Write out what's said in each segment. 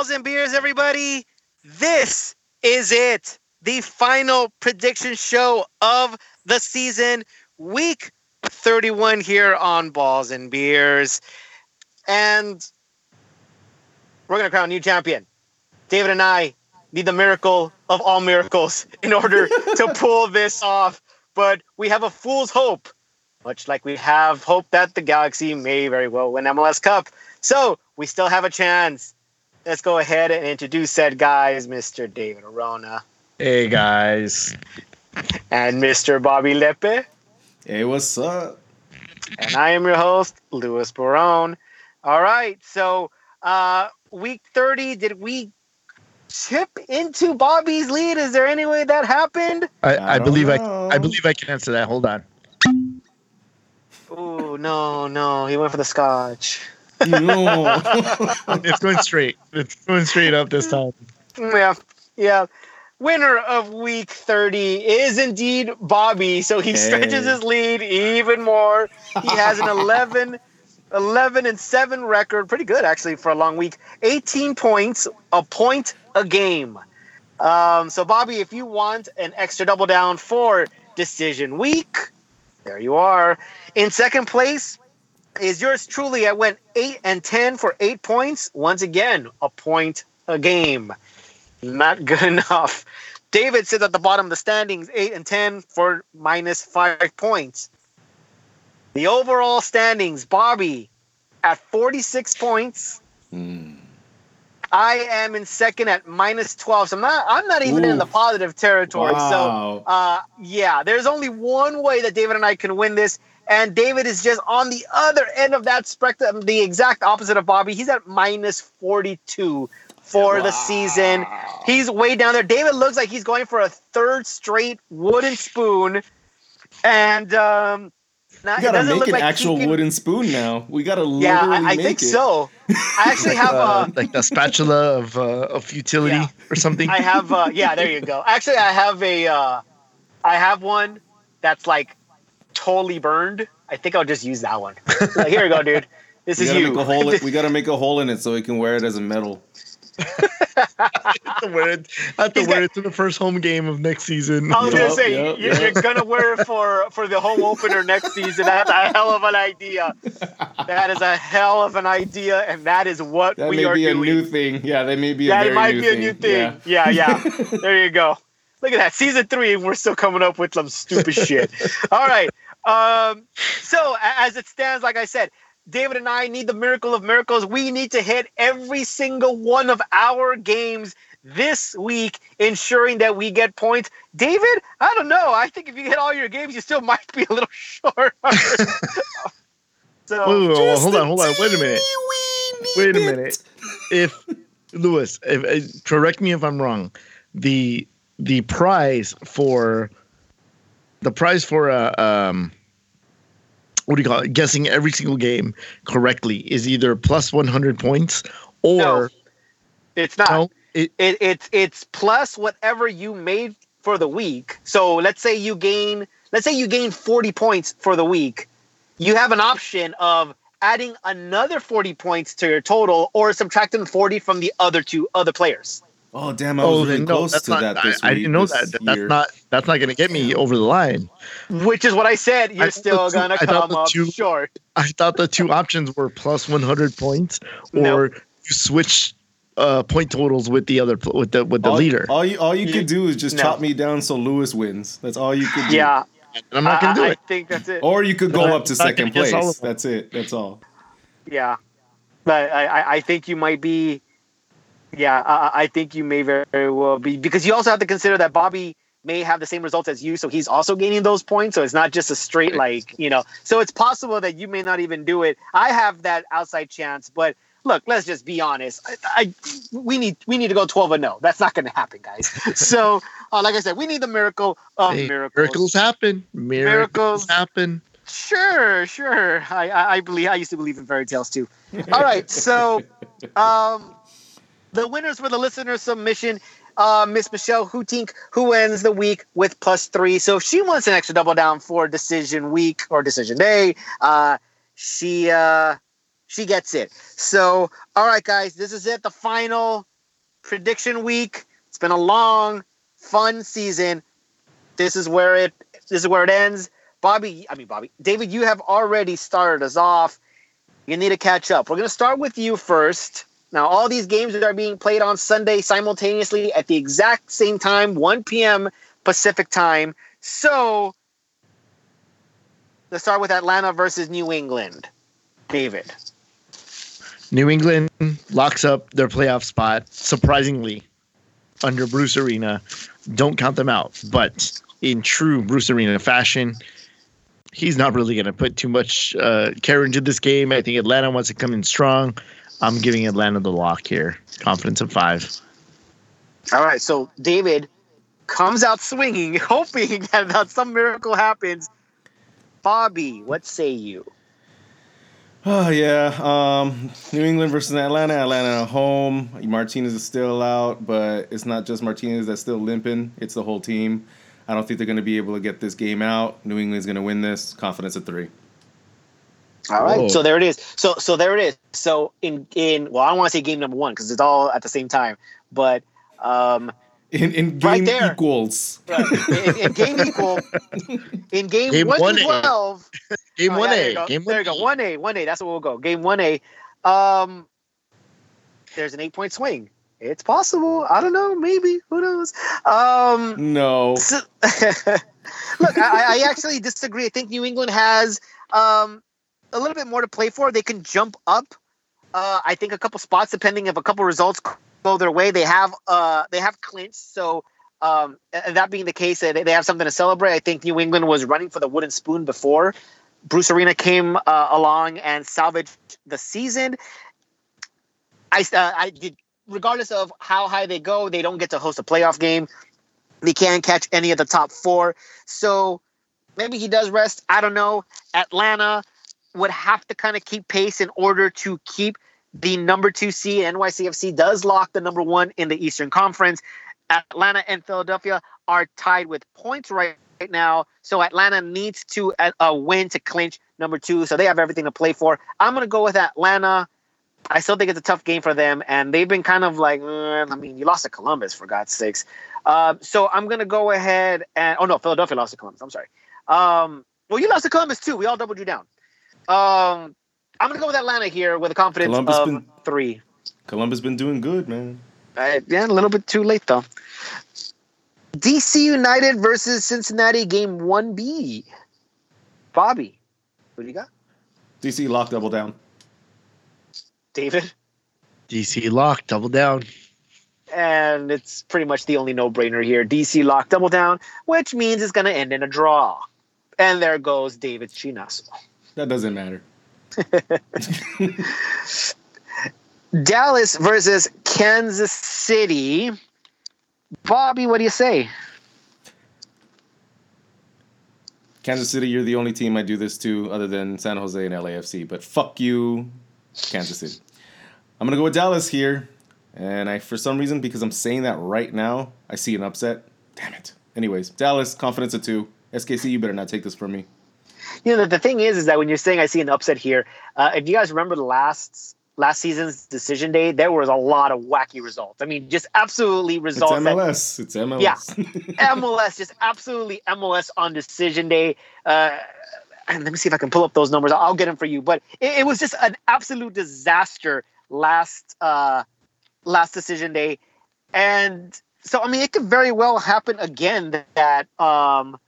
balls and beers, everybody. This is it. The final prediction show of the season, week 31 here on Balls and Beers. And we're going to crown a new champion. David and I need the miracle of all miracles in order to pull this off. But we have a fool's hope, much like we have hope that the Galaxy may very well win MLS Cup. So we still have a chance. Let's go ahead and introduce said guys, Mr. David Arona. Hey guys. And Mr. Bobby Lepe. Hey, what's up? And I am your host, Louis Barone. All right, so uh, week 30, did we chip into Bobby's lead? Is there any way that happened? I, I I, believe know. I I believe I can answer that. Hold on. Oh no, no, he went for the scotch. No. It's going straight. It's going straight up this time. Yeah, yeah. Winner of week 30 is indeed Bobby. So he Hey. stretches his lead even more. He has an 11, 11 and 7 record. Pretty good, actually, for a long week. 18 points, a point a game. Um, so, Bobby, if you want an extra double down for decision week, there you are. In second place is yours truly. I went 8 and 10 for 8 points. Once again, a point a game. Not good enough. David sits at the bottom of the standings, 8 and 10 for minus 5 points. The overall standings, Bobby at 46 points. Hmm. I am in second at minus 12. So I'm not I'm not even in the positive territory. Wow. So uh yeah, there's only one way that David and I can win this. And David is just on the other end of that spectrum, the exact opposite of Bobby. He's at minus 42 for the season. He's way down there. David looks like he's going for a third straight wooden spoon. And um now, We it gotta doesn't make look an like he actual can- wooden spoon now. We gotta literally Yeah, I, I make think it. so. I actually have uh, uh, like the spatula of uh, of futility Yeah. or something. I have uh yeah, there you go. Actually I have a uh I have one that's like totally burned. I think I'll just use that one. Like, here you go, dude. This We is gotta you. make a hole. In, we gotta make a hole in it so we can wear it as a medal. I have to wear it. I have to He's wear got- it to the first home game of next season. I was gonna say yup, you're, yup. you're gonna wear it for for the home opener next season. That's a hell of an idea. That is a hell of an idea, and that is what That we may are be a doing. new thing. Yeah, that may be a that very might new be a new thing. Yeah, yeah. there you go. Look at that. Season three, and we're still coming up with some stupid shit. All right. Um, so as it stands, like I said, David and I need the miracle of miracles. We need to hit every single one of our games this week, ensuring that we get points. David, I don't know. I think if you hit all your games, you still might be a little short. so Whoa, whoa, whoa, hold on, hold on. Wait a minute. Wait a minute. If Lewis, if, uh, correct me if I'm wrong. The the prize for the prize for uh, um what do you call it? Guessing every single game correctly is either plus 100 points or No. it's not. no, it, it, it's it's plus whatever you made for the week. So let's say you gain let's say you gain 40 points for the week. You have an option of adding another 40 points to your total or subtracting 40 from the other two other players. Oh damn! I was oh, really then no, close that's to not. that I, this I week, didn't know this that. That's year. not. That's not going to get me over the line. Which is what I said. You're I still gonna come the up two- short. I thought the two options were plus 100 points, or No. you switch uh, point totals with the other with the with the all, leader. All you, all you You- could do is just no. chop me down so Lewis wins. That's all you could do. Yeah, and I'm not going to do I it. think that's it. Or you could go I'm up to second place. That's it. That's all. Yeah, but I, I, I think you might be. Yeah, I, I think you may very well be because you also have to consider that Bobby may have the same results as you, so he's also gaining those points. So it's not just a straight like you know. So it's possible that you may not even do it. I have that outside chance, but look, let's just be honest. I, I we need we need to go twelve and no. That's not going to happen, guys. So uh, like I said, we need the miracle of Hey, miracles. miracles happen. Miracles, Miracles. happen. Sure, sure. I, I, I believe I used to believe in fairy tales too. All right, so um, the winners were the listener submission, uh, Miss Michelle Hootink, who ends the week with plus three. So if she wants an extra double down for decision week or decision day, uh, she uh, she gets it. So all right, guys, this is it. The final prediction week. It's been a long, fun season. This is where it this is where it ends. Bobby, I mean Bobby, David, you have already started us off. You need to catch up. We're gonna start with you first. Now, all these games are being played on Sunday simultaneously at the exact same time, 1 p.m. Pacific time. So, let's start with Atlanta versus New England. David. New England locks up their playoff spot, surprisingly, under Bruce Arena. Don't count them out. But in true Bruce Arena fashion, he's not really going to put too much uh, care into this game. I think Atlanta wants to come in strong. I'm giving Atlanta the lock here. Confidence of five. All right. So, David comes out swinging, hoping that, that some miracle happens. Bobby, what say you? Oh yeah, um, New England versus Atlanta. Atlanta at home. Martinez is still out, but it's not just Martinez that's still limping. It's the whole team. I don't think they're going to be able to get this game out. New England's going to win this. Confidence of three. All right, Whoa. so there it is. So so there it is. So in in well, I don't want to say game number one because it's all at the same time, but um, In in game Right there. equals. in, in game equal, in game, Game one one A. Game Oh, one yeah, A. Game there one you go. A. One A, one A. That's what we'll go. Game one A. Um, there's an eight point swing. It's possible. I don't know. Maybe. Who knows? Um, No. so- look, I, I actually disagree. I think New England has um, a little bit more to play for. They can jump up. Uh, I think a couple spots, depending if a couple results go their way. They have uh, they have clinched. So um, that being the case, they have something to celebrate. I think New England was running for the wooden spoon before Bruce Arena came uh, along and salvaged the season. I, uh, I did, regardless of how high they go, they don't get to host a playoff game. They can't catch any of the top four. So maybe he does rest. I don't know. Atlanta would have to kind of keep pace in order to keep the number two seed. NYCFC does lock the number one in the Eastern Conference. Atlanta and Philadelphia are tied with points right right now. So Atlanta needs to uh, uh, win to clinch number two. So they have everything to play for. I'm going to go with Atlanta. I still think it's a tough game for them, and they've been kind of like, eh, I mean, you lost to Columbus for God's sakes. Um, so I'm gonna go ahead and oh no, Philadelphia lost to Columbus. I'm sorry. Um, well, you lost to Columbus too. We all doubled you down. Um, I'm gonna go with Atlanta here with a confidence Columbus of been- three. Columbus been doing good, man. Uh, yeah, a little bit too late though. DC United versus Cincinnati, game one B. Bobby, what do you got? DC lock double down. David, DC lock, double down. and it's pretty much the only no-brainer here. DC lock double down, which means it's gonna end in a draw. And there goes David Chinazo. That doesn't matter. Dallas versus Kansas City. Bobby, what do you say? Kansas City, you're the only team I do this to other than San Jose and LAFC. But fuck you, Kansas City. I'm gonna go with Dallas here, and I for some reason because I'm saying that right now, I see an upset. Damn it. Anyways, Dallas, confidence of two. SKC, you better not take this from me. You know, the, the thing is, is that when you're saying I see an upset here, uh, if you guys remember the last last season's decision day, there was a lot of wacky results. I mean, just absolutely It's results that MLS. It's MLS. Yeah. MLS, just absolutely MLS on decision day. Uh, and let me see if I can pull up those numbers. I'll get them for you. But it, it was just an absolute disaster last uh, last decision day, and so I mean, it could very well happen again that um,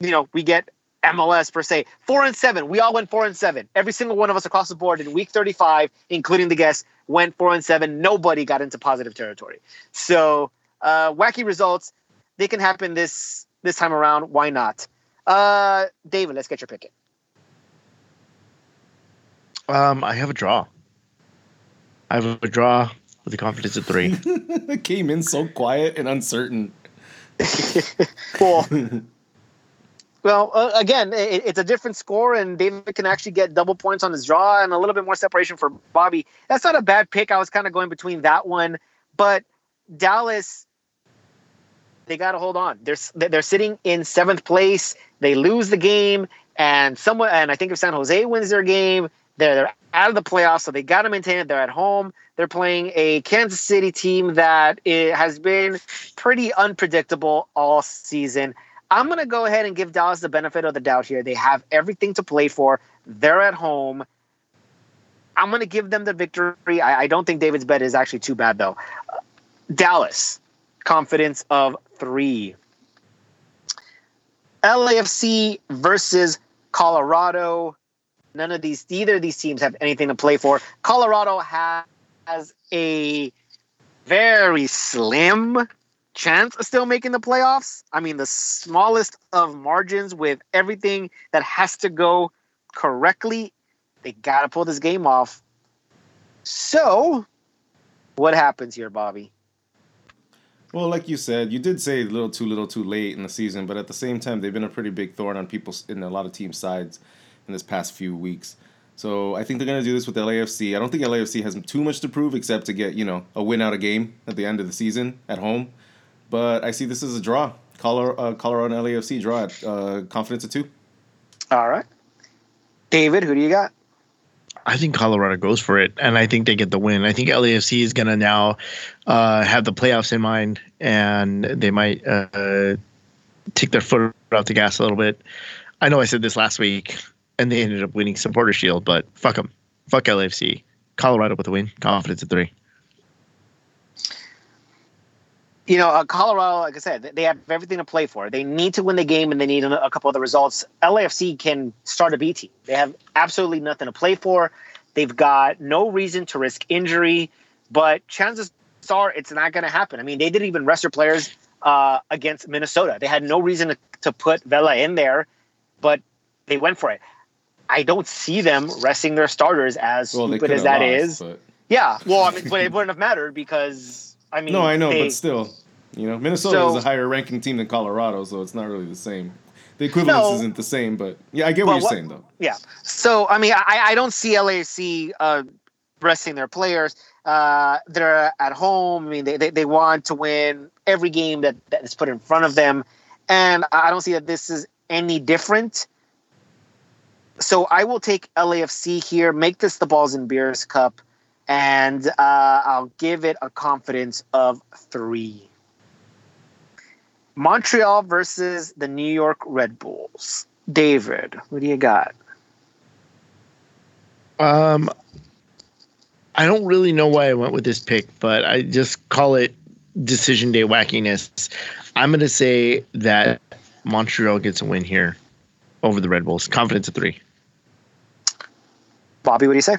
you know we get MLS per se four and seven. We all went four and seven. Every single one of us across the board in week thirty five, including the guests, went four and seven. Nobody got into positive territory. So uh, wacky results. They can happen this this time around. Why not? Uh, David, let's get your pick. in. Um, I have a draw. I have a draw with a confidence of three. it came in so quiet and uncertain. Cool. well, uh, again, it, it's a different score, and David can actually get double points on his draw and a little bit more separation for Bobby. That's not a bad pick. I was kind of going between that one, but Dallas, they got to hold on. They're they're sitting in seventh place. They lose the game, and someone, and I think if San Jose wins their game, they're they're out of the playoffs, so they got to maintain it. They're at home. They're playing a Kansas City team that it has been pretty unpredictable all season. I'm going to go ahead and give Dallas the benefit of the doubt here. They have everything to play for. They're at home. I'm going to give them the victory. I, I, don't think David's bet is actually too bad, though. Uh, Dallas, confidence of three. LAFC versus Colorado. None of these, either of these teams have anything to play for. Colorado has a very slim chance of still making the playoffs. I mean, the smallest of margins with everything that has to go correctly. They got to pull this game off. So, what happens here, Bobby? Well, like you said, you did say a little too little too late in the season, but at the same time, they've been a pretty big thorn on people in a lot of team sides in this past few weeks. So I think they're going to do this with LAFC. I don't think LAFC has too much to prove except to get, you know, a win out of game at the end of the season at home. But I see this as a draw. Colorado, uh, Colorado and LAFC draw at uh, confidence of two. All right. David, who do you got? I think Colorado goes for it, and I think they get the win. I think LAFC is going to now uh, have the playoffs in mind, and they might uh, take their foot off the gas a little bit. I know I said this last week, and they ended up winning Supporter Shield, but fuck them. Fuck LAFC. Colorado with the win. Confidence at three you know, uh, Colorado, like I said, they have everything to play for. They need to win the game, and they need a, couple of the results. LAFC can start a B team. They have absolutely nothing to play for. They've got no reason to risk injury, but chances are it's not going to happen. I mean, they didn't even rest their players uh, against Minnesota. They had no reason to, to put Vela in there, but they went for it. I don't see them resting their starters as well, stupid as that lost, is. But... Yeah, well, I mean, but it wouldn't have mattered because I mean, no, I know, they, but still, you know, Minnesota so, is a higher ranking team than Colorado, so it's not really the same. The equivalence no, isn't the same, but yeah, I get what you're what, saying though. Yeah. So I mean, I, I don't see LAC uh, resting their players. Uh, they're at home. I mean, they, they, they want to win every game that, that is put in front of them, and I don't see that this is any different. So I will take LAFC here, make this the Balls and Beers Cup and uh, I'll give it a confidence of three. Montreal versus the New York Red Bulls. David, what do you got? Um, I don't really know why I went with this pick, but I just call it decision day wackiness. I'm going to say that Montreal gets a win here over the Red Bulls. Confidence of three. Bobby, what do you say?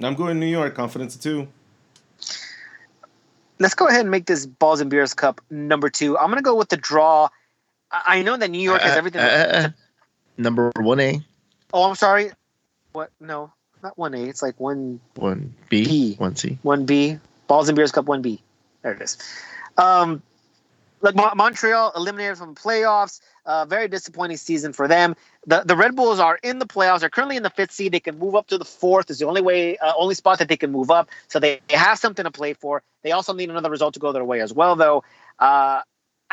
I'm going to New York. Confidence of two. Let's go ahead and make this Balls and Beers Cup number two. I'm going to go with the draw. I know that New York has uh, everything. Uh, uh, number one A. Oh, I'm sorry. What? No, not one A. It's like one. One B. One C. One B. Balls and Beers Cup one B. There it is. Um, like Montreal eliminated from the playoffs. Uh, very disappointing season for them. The the Red Bulls are in the playoffs. They're currently in the fifth seed. They can move up to the fourth. Is the only way, uh, only spot that they can move up. So they, they have something to play for. They also need another result to go their way as well, though. Uh,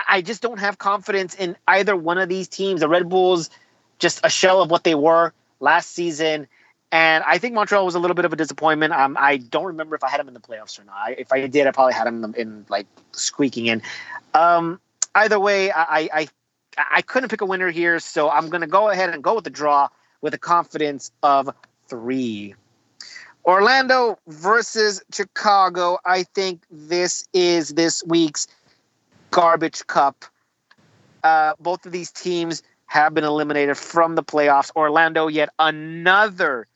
I just don't have confidence in either one of these teams. The Red Bulls, just a shell of what they were last season. And I think Montreal was a little bit of a disappointment. Um, I don't remember if I had them in the playoffs or not. I, if I did, I probably had them in, in like squeaking in. Um, either way, I, I I couldn't pick a winner here, so I'm going to go ahead and go with the draw with a confidence of three. Orlando versus Chicago. I think this is this week's garbage cup. Uh, both of these teams have been eliminated from the playoffs. Orlando, yet another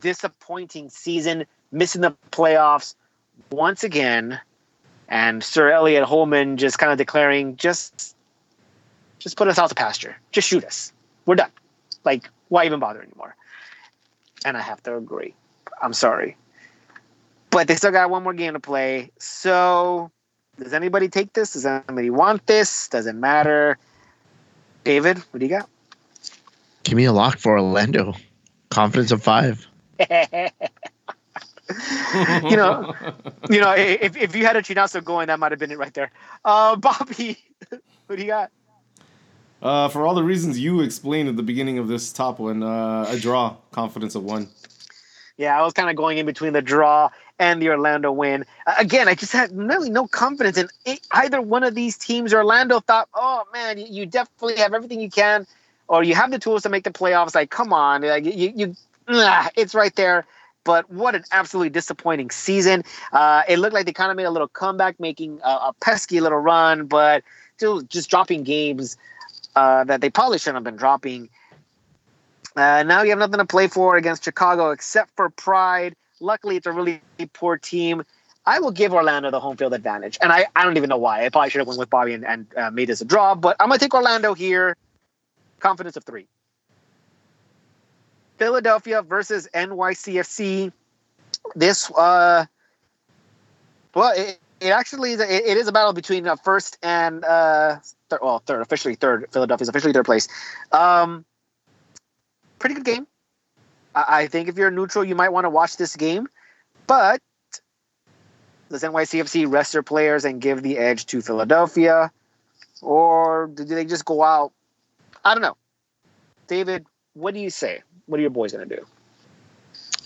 disappointing season, missing the playoffs once again. And Sir Elliot Holman just kind of declaring, just just put us out to pasture. Just shoot us. We're done. Like, why even bother anymore? And I have to agree. I'm sorry. But they still got one more game to play. So, does anybody take this? Does anybody want this? Does it matter? David, what do you got? Give me a lock for Orlando. Confidence of five. you know, you know, if, if you had a Chinazo going, that might have been it right there. Uh, Bobby, what do you got? Uh, for all the reasons you explained at the beginning of this top one, uh, a draw, confidence of one. Yeah, I was kind of going in between the draw and the Orlando win. Uh, again, I just had really no confidence in it, either one of these teams. Orlando thought, oh man, you, you, definitely have everything you can, or you have the tools to make the playoffs. Like, come on, like you, you ugh, it's right there. But what an absolutely disappointing season. Uh, it looked like they kind of made a little comeback, making a, a pesky little run, but still just dropping games uh, that they probably shouldn't have been dropping. Uh, now you have nothing to play for against Chicago except for pride. Luckily, it's a really poor team. I will give Orlando the home field advantage, and I, I don't even know why. I probably should have went with Bobby and, and uh, made this a draw, but I'm gonna take Orlando here. Confidence of three. Philadelphia versus NYCFC. This, uh, well, it, it actually is a, it is a battle between uh, first and uh, third, well, third officially third. Philadelphia's officially third place. Um, pretty good game. I, I think if you're neutral, you might want to watch this game. But does NYCFC rest their players and give the edge to Philadelphia? Or do they just go out? I don't know. David, what do you say? What are your boys going to do?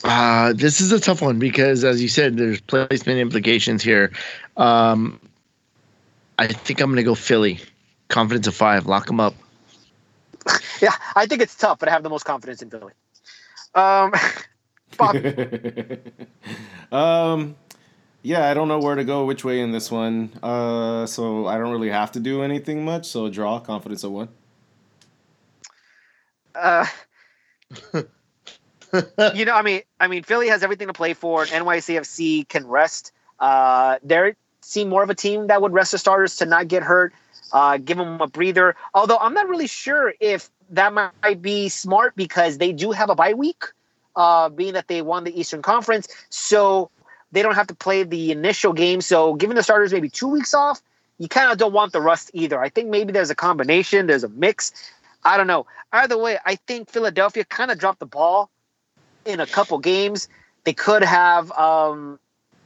Uh, this is a tough one because, as you said, there's placement implications here. Um, I think I'm going to go Philly. Confidence of five. Lock them up. yeah, I think it's tough, but I have the most confidence in Philly. Um, um, yeah, I don't know where to go, which way in this one. Uh, so I don't really have to do anything much. So draw confidence of one. Uh, you know, I mean, I mean, Philly has everything to play for. And NYCFC can rest. Uh, they seem more of a team that would rest the starters to not get hurt uh, give them a breather. Although I'm not really sure if that might be smart because they do have a bye week, uh, being that they won the Eastern Conference. So they don't have to play the initial game. So giving the starters maybe two weeks off, you kind of don't want the rust either. I think maybe there's a combination, there's a mix. I don't know. Either way, I think Philadelphia kind of dropped the ball in a couple games. They could have um,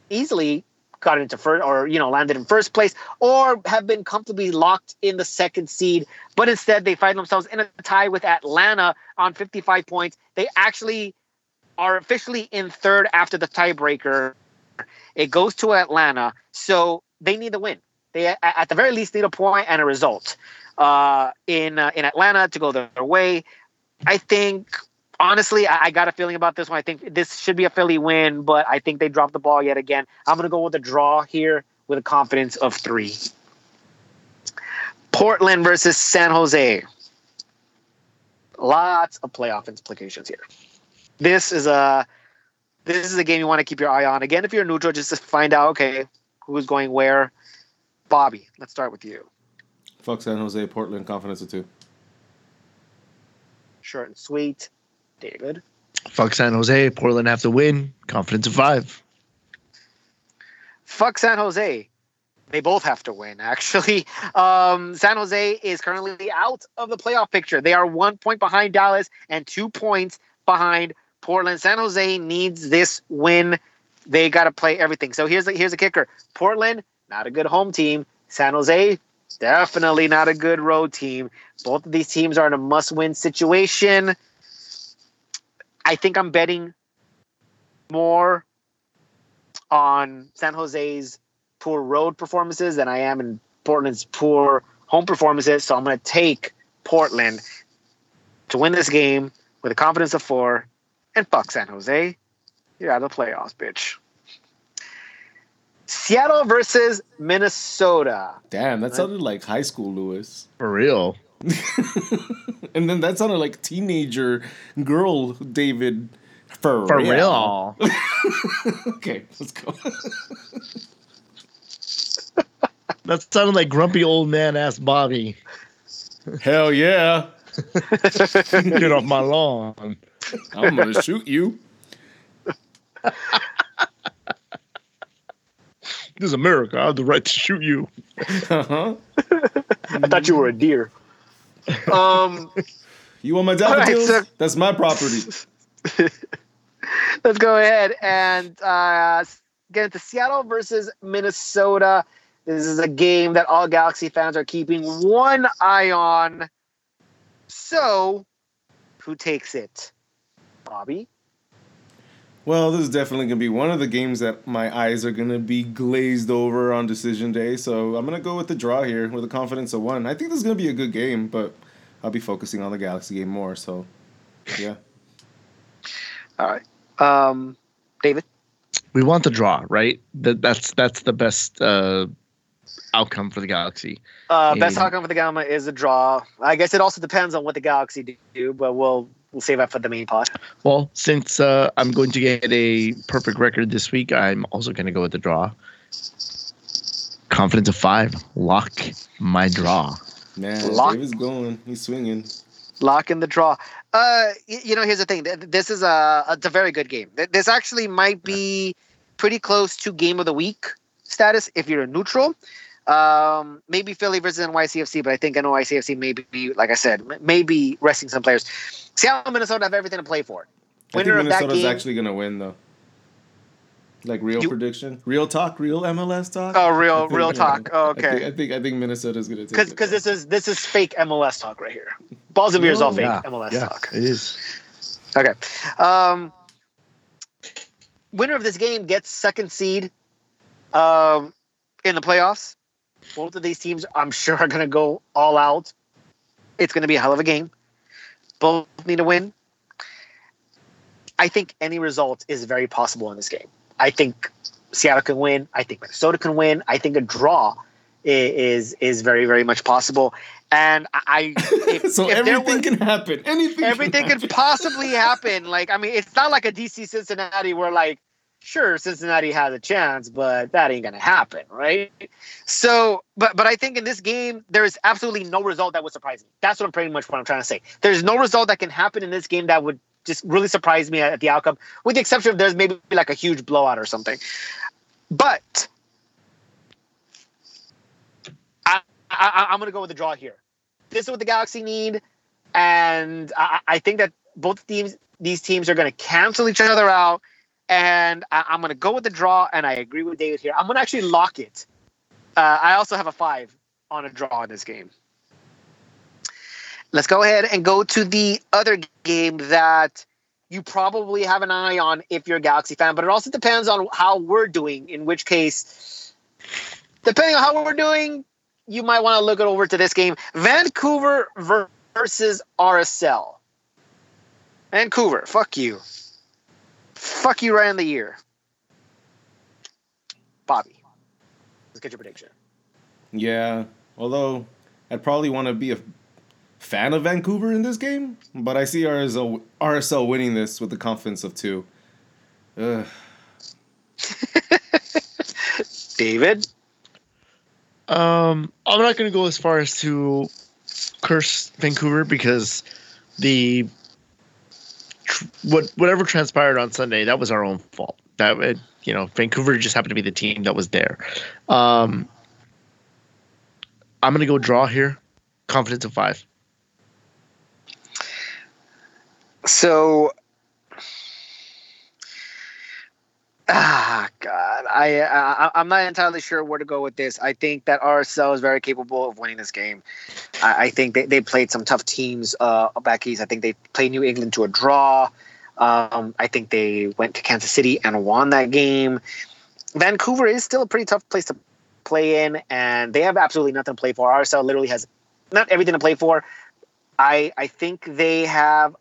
easily got into first or you know landed in first place or have been comfortably locked in the second seed. But instead they find themselves in a tie with atlanta on 55 points. They actually are officially in third after the tiebreaker. It goes to atlanta. So they need the win. They at the very least need a point and a result uh, in uh, in atlanta to go their way. I think honestly, I, I, got a feeling about this one. I think this should be a Philly win, but I think they dropped the ball yet again. I'm going to go with a draw here with a confidence of three. Portland versus San Jose. Lots of playoff implications here. This is a this is a game you want to keep your eye on. Again, if you're neutral, just to find out okay who's going where. Bobby, let's start with you. Fuck San Jose, Portland, confidence of two. Short and sweet. David. Fuck San Jose. Portland have to win. Confidence of five. Fuck San Jose. They both have to win, actually. Um, San Jose is currently out of the playoff picture. They are one point behind Dallas and two points behind Portland. San Jose needs this win. They got to play everything. So here's the, here's a kicker. Portland, not a good home team. San Jose, definitely not a good road team. Both of these teams are in a must-win situation. I think I'm betting more on San Jose's poor road performances than I am in Portland's poor home performances. So I'm going to take Portland to win this game with a confidence of four. And fuck San Jose. You're out of the playoffs, bitch. Seattle versus Minnesota. Damn, that sounded like high school, Lewis. For real. and then that sounded like teenager girl David. For, For real. real. okay, let's go. that sounded like grumpy old man ass Bobby. Hell yeah. Get off my lawn. I'm gonna shoot you. This is America. I have the right to shoot you. Uh-huh. I thought you were a deer. Um, you want my daffodils? Right, so, That's my property. let's go ahead and uh, get into Seattle versus Minnesota. This is a game that all Galaxy fans are keeping one eye on. So, who takes it? Bobby? Well, this is definitely gonna be one of the games that my eyes are gonna be glazed over on decision day. So I'm gonna go with the draw here with a confidence of one. I think this is gonna be a good game, but I'll be focusing on the Galaxy game more. So, yeah. All right. Um, David. We want the draw, right? That that's that's the best uh, outcome for the Galaxy. Uh, best Yeah. outcome for the Gamma is a draw. I guess it also depends on what the Galaxy do, but we'll we'll save that for the main pod. Well, since uh, I'm going to get a perfect record this week, I'm also going to go with the draw. Confidence of five. Lock my draw. Man, Lock- David's going. He's swinging. Lock in the draw. Uh, you know, here's the thing. This is a it's a very good game. This actually might be pretty close to game of the week status if you're a neutral. Um, maybe Philly versus NYCFC, but I think NYCFC may be, like I said, maybe resting some players. Seattle and Minnesota have everything to play for. I think Winner of that Minnesota's game- actually gonna win though. Like real You- prediction, real talk, real MLS talk. Oh, real, think- real talk. Oh, I think, okay. I think I think Minnesota's gonna take Because it. because this is this is fake MLS talk right here. Balls and beers all fake Yeah, MLS yeah, talk. it is. Okay. Um, winner of this game gets second seed um, in the playoffs. Both of these teams, I'm sure, are going to go all out. It's going to be a hell of a game. Both need to win. I think any result is very possible in this game. I think Seattle can win. I think Minnesota can win. I think a draw is is very very much possible. And I, if, so if everything was- can happen. Anything. everything can could possibly happen. Like, I mean, it's not like a DC Cincinnati where, like, sure, Cincinnati has a chance, but that ain't gonna happen, right? So, but but I think in this game, there is absolutely no result that would surprise me. That's what I'm pretty much what I'm trying to say. There's no result that can happen in this game that would just really surprise me at the outcome, with the exception of there's maybe like a huge blowout or something. But I, I I'm gonna go with the draw here. This is what the Galaxy need and I, I think that both teams, these teams, are to cancel each other out. And I, I'm going to go with the draw, and I agree with David here. I'm going to actually lock it. Uh, I also have a five on a draw in this game. Let's go ahead and go to the other game that you probably have an eye on if you're a Galaxy fan, but it also depends on how we're doing. In which case, depending on how we're doing, you might want to look it over to this game. Vancouver versus RSL. Vancouver, fuck you. Fuck you right in the ear. Bobby. Let's get your prediction. Yeah. Although I'd probably want to be a fan of Vancouver in this game, but I see RSL RSL winning this with the confidence of two. Ugh. David? Um, I'm not going to go as far as to curse Vancouver because the tr- what whatever transpired on Sunday that was our own fault. That you know Vancouver just happened to be the team that was there. Um, I'm going to go draw here. Confidence of five. So Ah, God, I, I I'm not entirely sure where to go with this. I think that RSL is very capable of winning this game. I, I think they, they played some tough teams uh, back east. I think they played New England to a draw. Um, I think they went to Kansas City and won that game. Vancouver is still a pretty tough place to play in, and they have absolutely nothing to play for. RSL literally has not everything to play for. I I think they have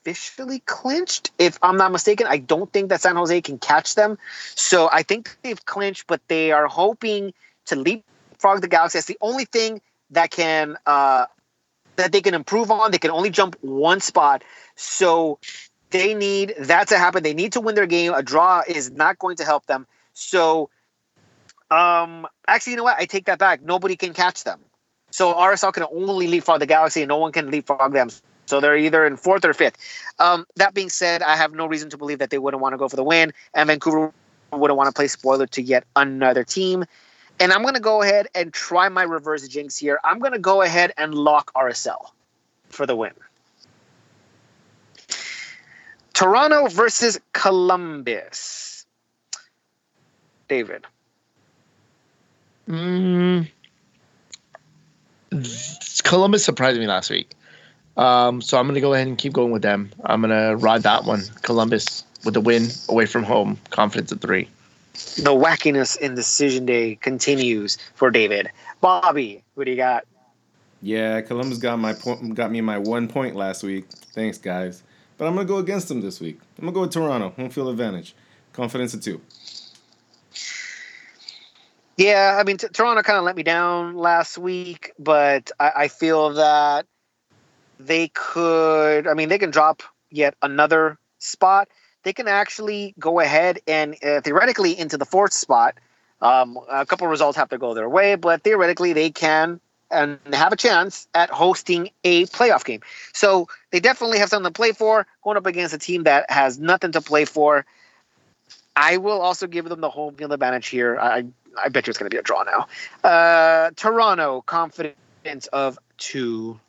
officially clinched, if I'm not mistaken. I don't think that San Jose can catch them, so I think they've clinched, but they are hoping to leapfrog the Galaxy. That's the only thing that can uh, that they can improve on. They can only jump one spot, so they need that to happen. They need to win their game. A draw is not going to help them. So, um, actually, you know what? I take that back. Nobody can catch them. So RSL can only leapfrog the Galaxy, and no one can leapfrog them. So they're either in fourth or fifth. Um, that being said, I have no reason to believe that they wouldn't want to go for the win, and Vancouver wouldn't want to play spoiler to yet another team. And I'm going to go ahead and try my reverse jinx here. I'm going to go ahead and lock RSL for the win. Toronto versus Columbus. David. Mm, Columbus surprised me last week. Um, so I'm going to go ahead and keep going with them. I'm going to ride that one. Columbus with a win away from home. Confidence at three. The wackiness in decision day continues for David. Bobby, what do you got? Yeah, Columbus got my point, got me my one point last week. Thanks, guys. But I'm gonna go against them this week. I'm gonna go with Toronto, home field advantage, confidence at two. Yeah, I mean, t- Toronto kind of let me down last week, but I, I feel that they could. I mean, they can drop yet another spot. They can actually go ahead and uh, theoretically into the fourth spot. Um, a couple results have to go their way, but theoretically they can and have a chance at hosting a playoff game. So they definitely have something to play for. Going up against a team that has nothing to play for. I will also give them the home field advantage here. I I bet you it's going to be a draw now. Uh, Toronto confidence of two.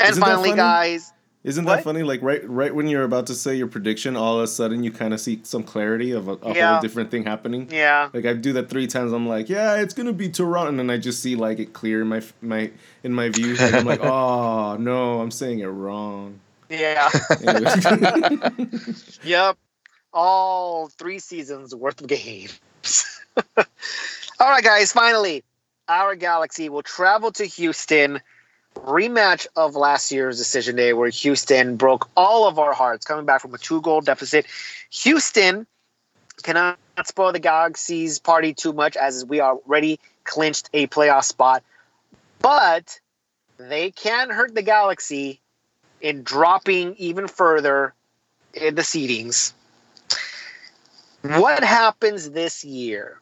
And Isn't that finally, funny? guys, Isn't What? that funny? Like right, right when you're about to say your prediction, all of a sudden you kind of see some clarity of a, a Yeah. whole different thing happening. yeah, Like I do that three times. I'm like, yeah, it's gonna be Toronto, and then I just see like it clear in my my in my view. And I'm like, oh no, I'm saying it wrong. yeah, yep. All three seasons worth of games. All right, guys. Finally, our Galaxy will travel to Houston. Rematch of last year's decision day, where Houston broke all of our hearts, coming back from a two-goal deficit. Houston cannot spoil the Galaxy's party too much, as we already clinched a playoff spot. But they can hurt the Galaxy in dropping even further in the seedings. What happens this year?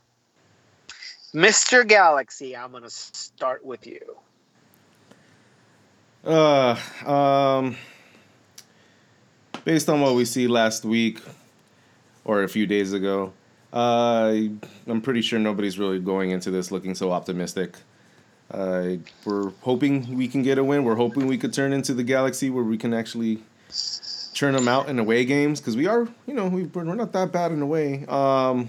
Mr. Galaxy, I'm going to start with you. Uh, um, based on what we see last week or a few days ago, uh, I'm pretty sure nobody's really going into this looking so optimistic. Uh, we're hoping we can get a win. We're hoping we could turn into the Galaxy where we can actually churn them out in away games because we are, you know, we, we're not that bad in a way. Um,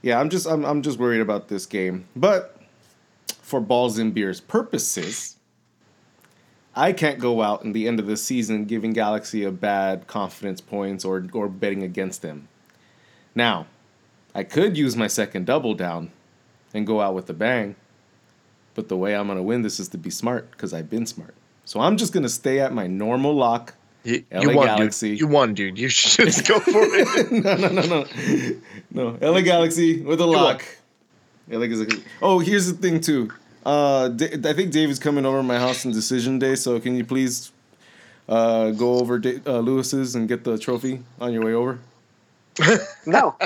yeah, I'm just I'm, I'm just worried about this game, but for balls and beers purposes, I can't go out in the end of the season giving Galaxy a bad confidence points or or betting against them. Now, I could use my second double down and go out with a bang, but the way I'm gonna win this is to be smart because I've been smart. So I'm just gonna stay at my normal lock. You, LA you won, Galaxy. dude. You won, dude. You should just go for it. no, no, no, no, no. LA Galaxy with a lock. LA Galaxy. Oh, here's the thing too. Uh, Da- I think David's coming over to my house on decision day, so can you please uh, go over Da- uh, Lewis's and get the trophy on your way over? No,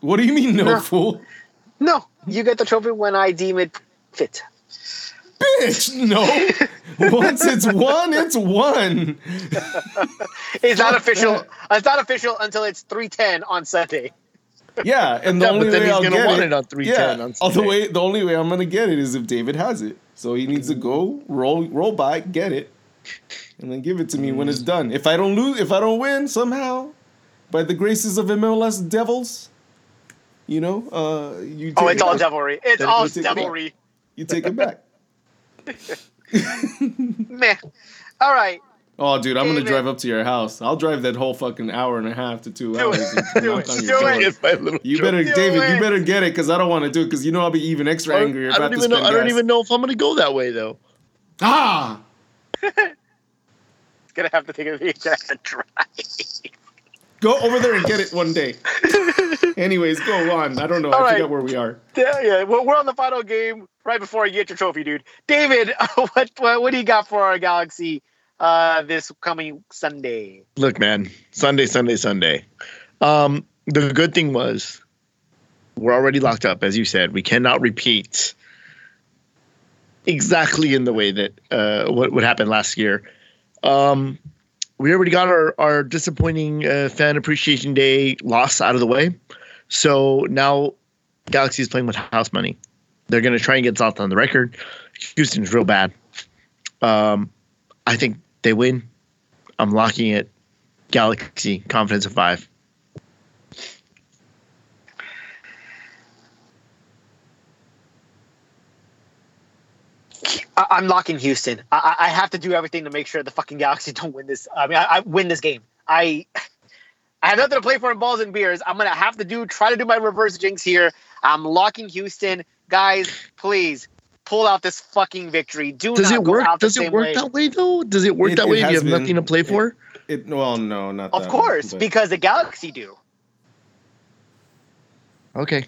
What do you mean, no, No. fool? no, you get the trophy when I deem it fit. Bitch, no. Once it's one, it's one. It's not official. It's not official until it's three ten on Sunday. Yeah, and the Yeah, only but then way he's I'll gonna get want it, it on 310 yeah, on all the Sunday. way the only way I'm gonna get it is if David has it. So he needs to go roll roll by, get it, and then give it to me when Mm. it's done. If I don't lose, if I don't win somehow, by the graces of MLS Devils, you know, uh, you. Oh, it's it all back. devilry. It's Then all you take it devilry. You take it back. Meh. All right. Oh, dude, I'm gonna drive up to your house. I'll drive that whole fucking hour and a half to two hours. Do it. Do it. Get my little You better, Do David. it. You better get it because I don't want to do it because you know I'll be even extra angry. don't, I about don't even know. I don't even know if I'm gonna go that way though. Ah, It's gonna have to take a VHS drive. go over there and get it one day. Anyways, go on. I don't know. All I right. forgot where we are. Yeah, yeah. We're, we're on the final game right before you get your trophy, dude. David, what what, what do you got for our Galaxy uh, this coming Sunday? Look, man, Sunday, Sunday, Sunday. Um, the good thing was we're already locked up, as you said. We cannot repeat exactly in the way that uh, what what happened last year. Um, we already got our our disappointing uh, fan appreciation day loss out of the way. So now Galaxy is playing with house money. They're going to try and get South on the record. Houston's real bad. Um, I think they win. I'm locking it. Galaxy confidence of five. I'm locking Houston. I, I I have to do everything to make sure the fucking Galaxy don't win this. I mean, I, I win this game. I I have nothing to play for in balls and beers. I'm gonna have to do try to do my reverse jinx here. I'm locking Houston, guys. Please pull out this fucking victory. Do Does not it go work? out Does it work way. that way though? Does it work It- that it way if you has have nothing to play for? It well, no, not Of that course, one, because the Galaxy do. Okay.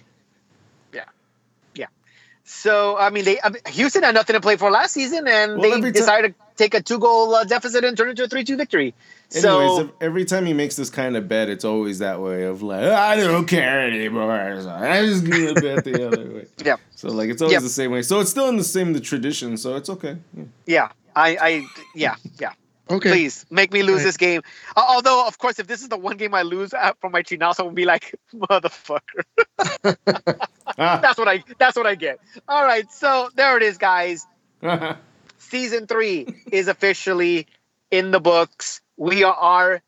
So I mean, they I mean, Houston had nothing to play for last season, and Well, they every ti- decided to take a two-goal uh, deficit and turn it into a three-two victory. Anyways, so every time he makes this kind of bet, it's always that way of like, I don't care anymore. So I'm just gonna bet the other way. Yeah. So like, it's always Yep. the same way. So it's still in the same the tradition. So it's okay. Yeah. yeah, I, I yeah, yeah. Okay. Please make me lose Right. this game. Uh, although, of course, if this is the one game I lose uh, from my Chinazo, I'll be like, motherfucker. That's what I. That's what I get. All right, so there it is, guys. Season three is officially in the books. We are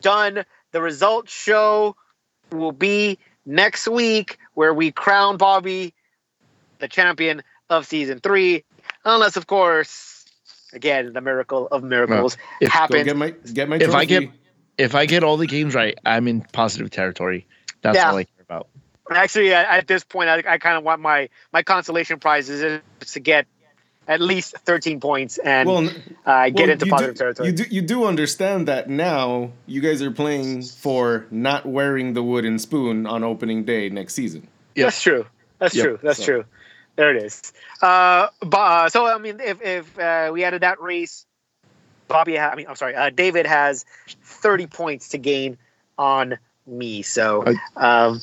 done. The results show will be next week, where we crown Bobby the champion of season three, unless, of course, again, the miracle of miracles if- happens. get my get my If I get- If I get all the games right, I'm in positive territory. That's Yeah. all I care about. Actually, at, at this point, I, I kind of want my my consolation prize is is to get at least 13 points and well, uh, get well, into positive do, territory. You do you do understand that now you guys are playing for not wearing the wooden spoon on opening day next season. Yep. That's true. That's Yep. true. That's So- true. There it is. Uh, but, uh, so I mean, if if uh, we added that race, Bobby, ha- I mean, I'm sorry, uh, David has 30 points to gain on me. So, um,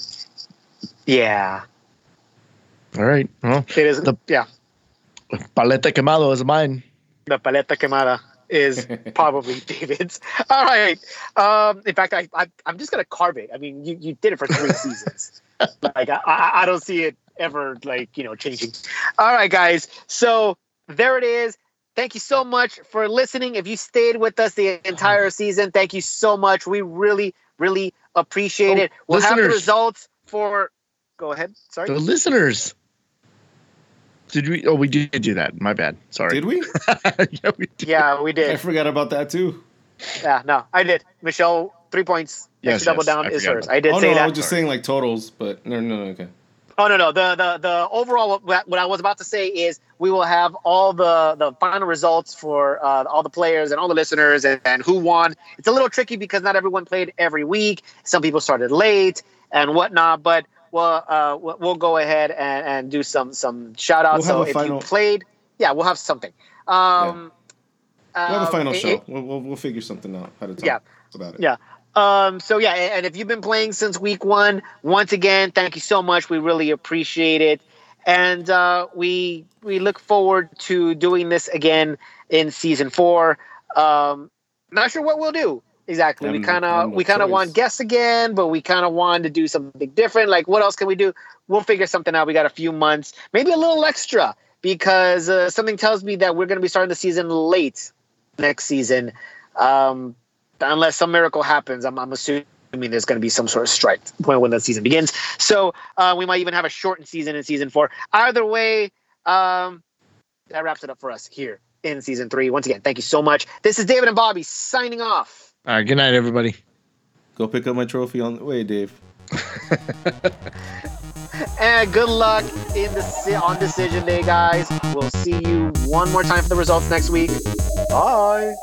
yeah, All right. Well, it is. The- yeah, paleta quemado is mine. the paleta quemada is probably David's. All right. Um, in fact, I, I I'm just gonna carve it. I mean, you, you did it for three seasons. Like I, I I don't see it ever like you know changing. All right, guys. So there it is. Thank you so much for listening. If you stayed with us the entire season, thank you so much. We really, really appreciate Oh, it. We'll have the results for. Go ahead. Sorry. The listeners. Did we? Oh, we did do that. My bad. Sorry. Did we? yeah, we did. Yeah, we I forgot about that too. Yeah, no, I did. Michelle, three points. Yes, Extra double down I is hers. I did oh say no, that. I was just saying like totals, but no, no, no, okay. Oh no, no. The the the overall what, what I was about to say is we will have all the the final results for uh, all the players and all the listeners and, and who won. It's a little tricky because not everyone played every week. Some people started late and whatnot, but we'll uh, we'll go ahead and, and do some some shout outs. We'll so if final- you played, yeah, we'll have something. Um, We'll have a final it- show. it- we'll, we'll we'll figure something out how to talk Yeah. about it. Yeah. Um, so yeah, and and if you've been playing since week one, once again, thank you so much. We really appreciate it, and uh, we we look forward to doing this again in season four. Um, not sure what we'll do exactly. we kind of we kind of want guests again, but we kind of wanted to do something different. Like, what else can we do? We'll figure something out. We got a few months, maybe a little extra, because uh, something tells me that we're going to be starting the season late next season. Um, unless some miracle happens, I'm, I'm assuming there's going to be some sort of strike when, when the season begins. So uh, we might even have a shortened season in season four. Either way, um, that wraps it up for us here in season three. Once again, thank you so much. This is David and Bobby signing off. All right. Good night, everybody. Go pick up my trophy on the way, Dave. And good luck in the on decision day, guys. We'll see you one more time for the results next week. Bye.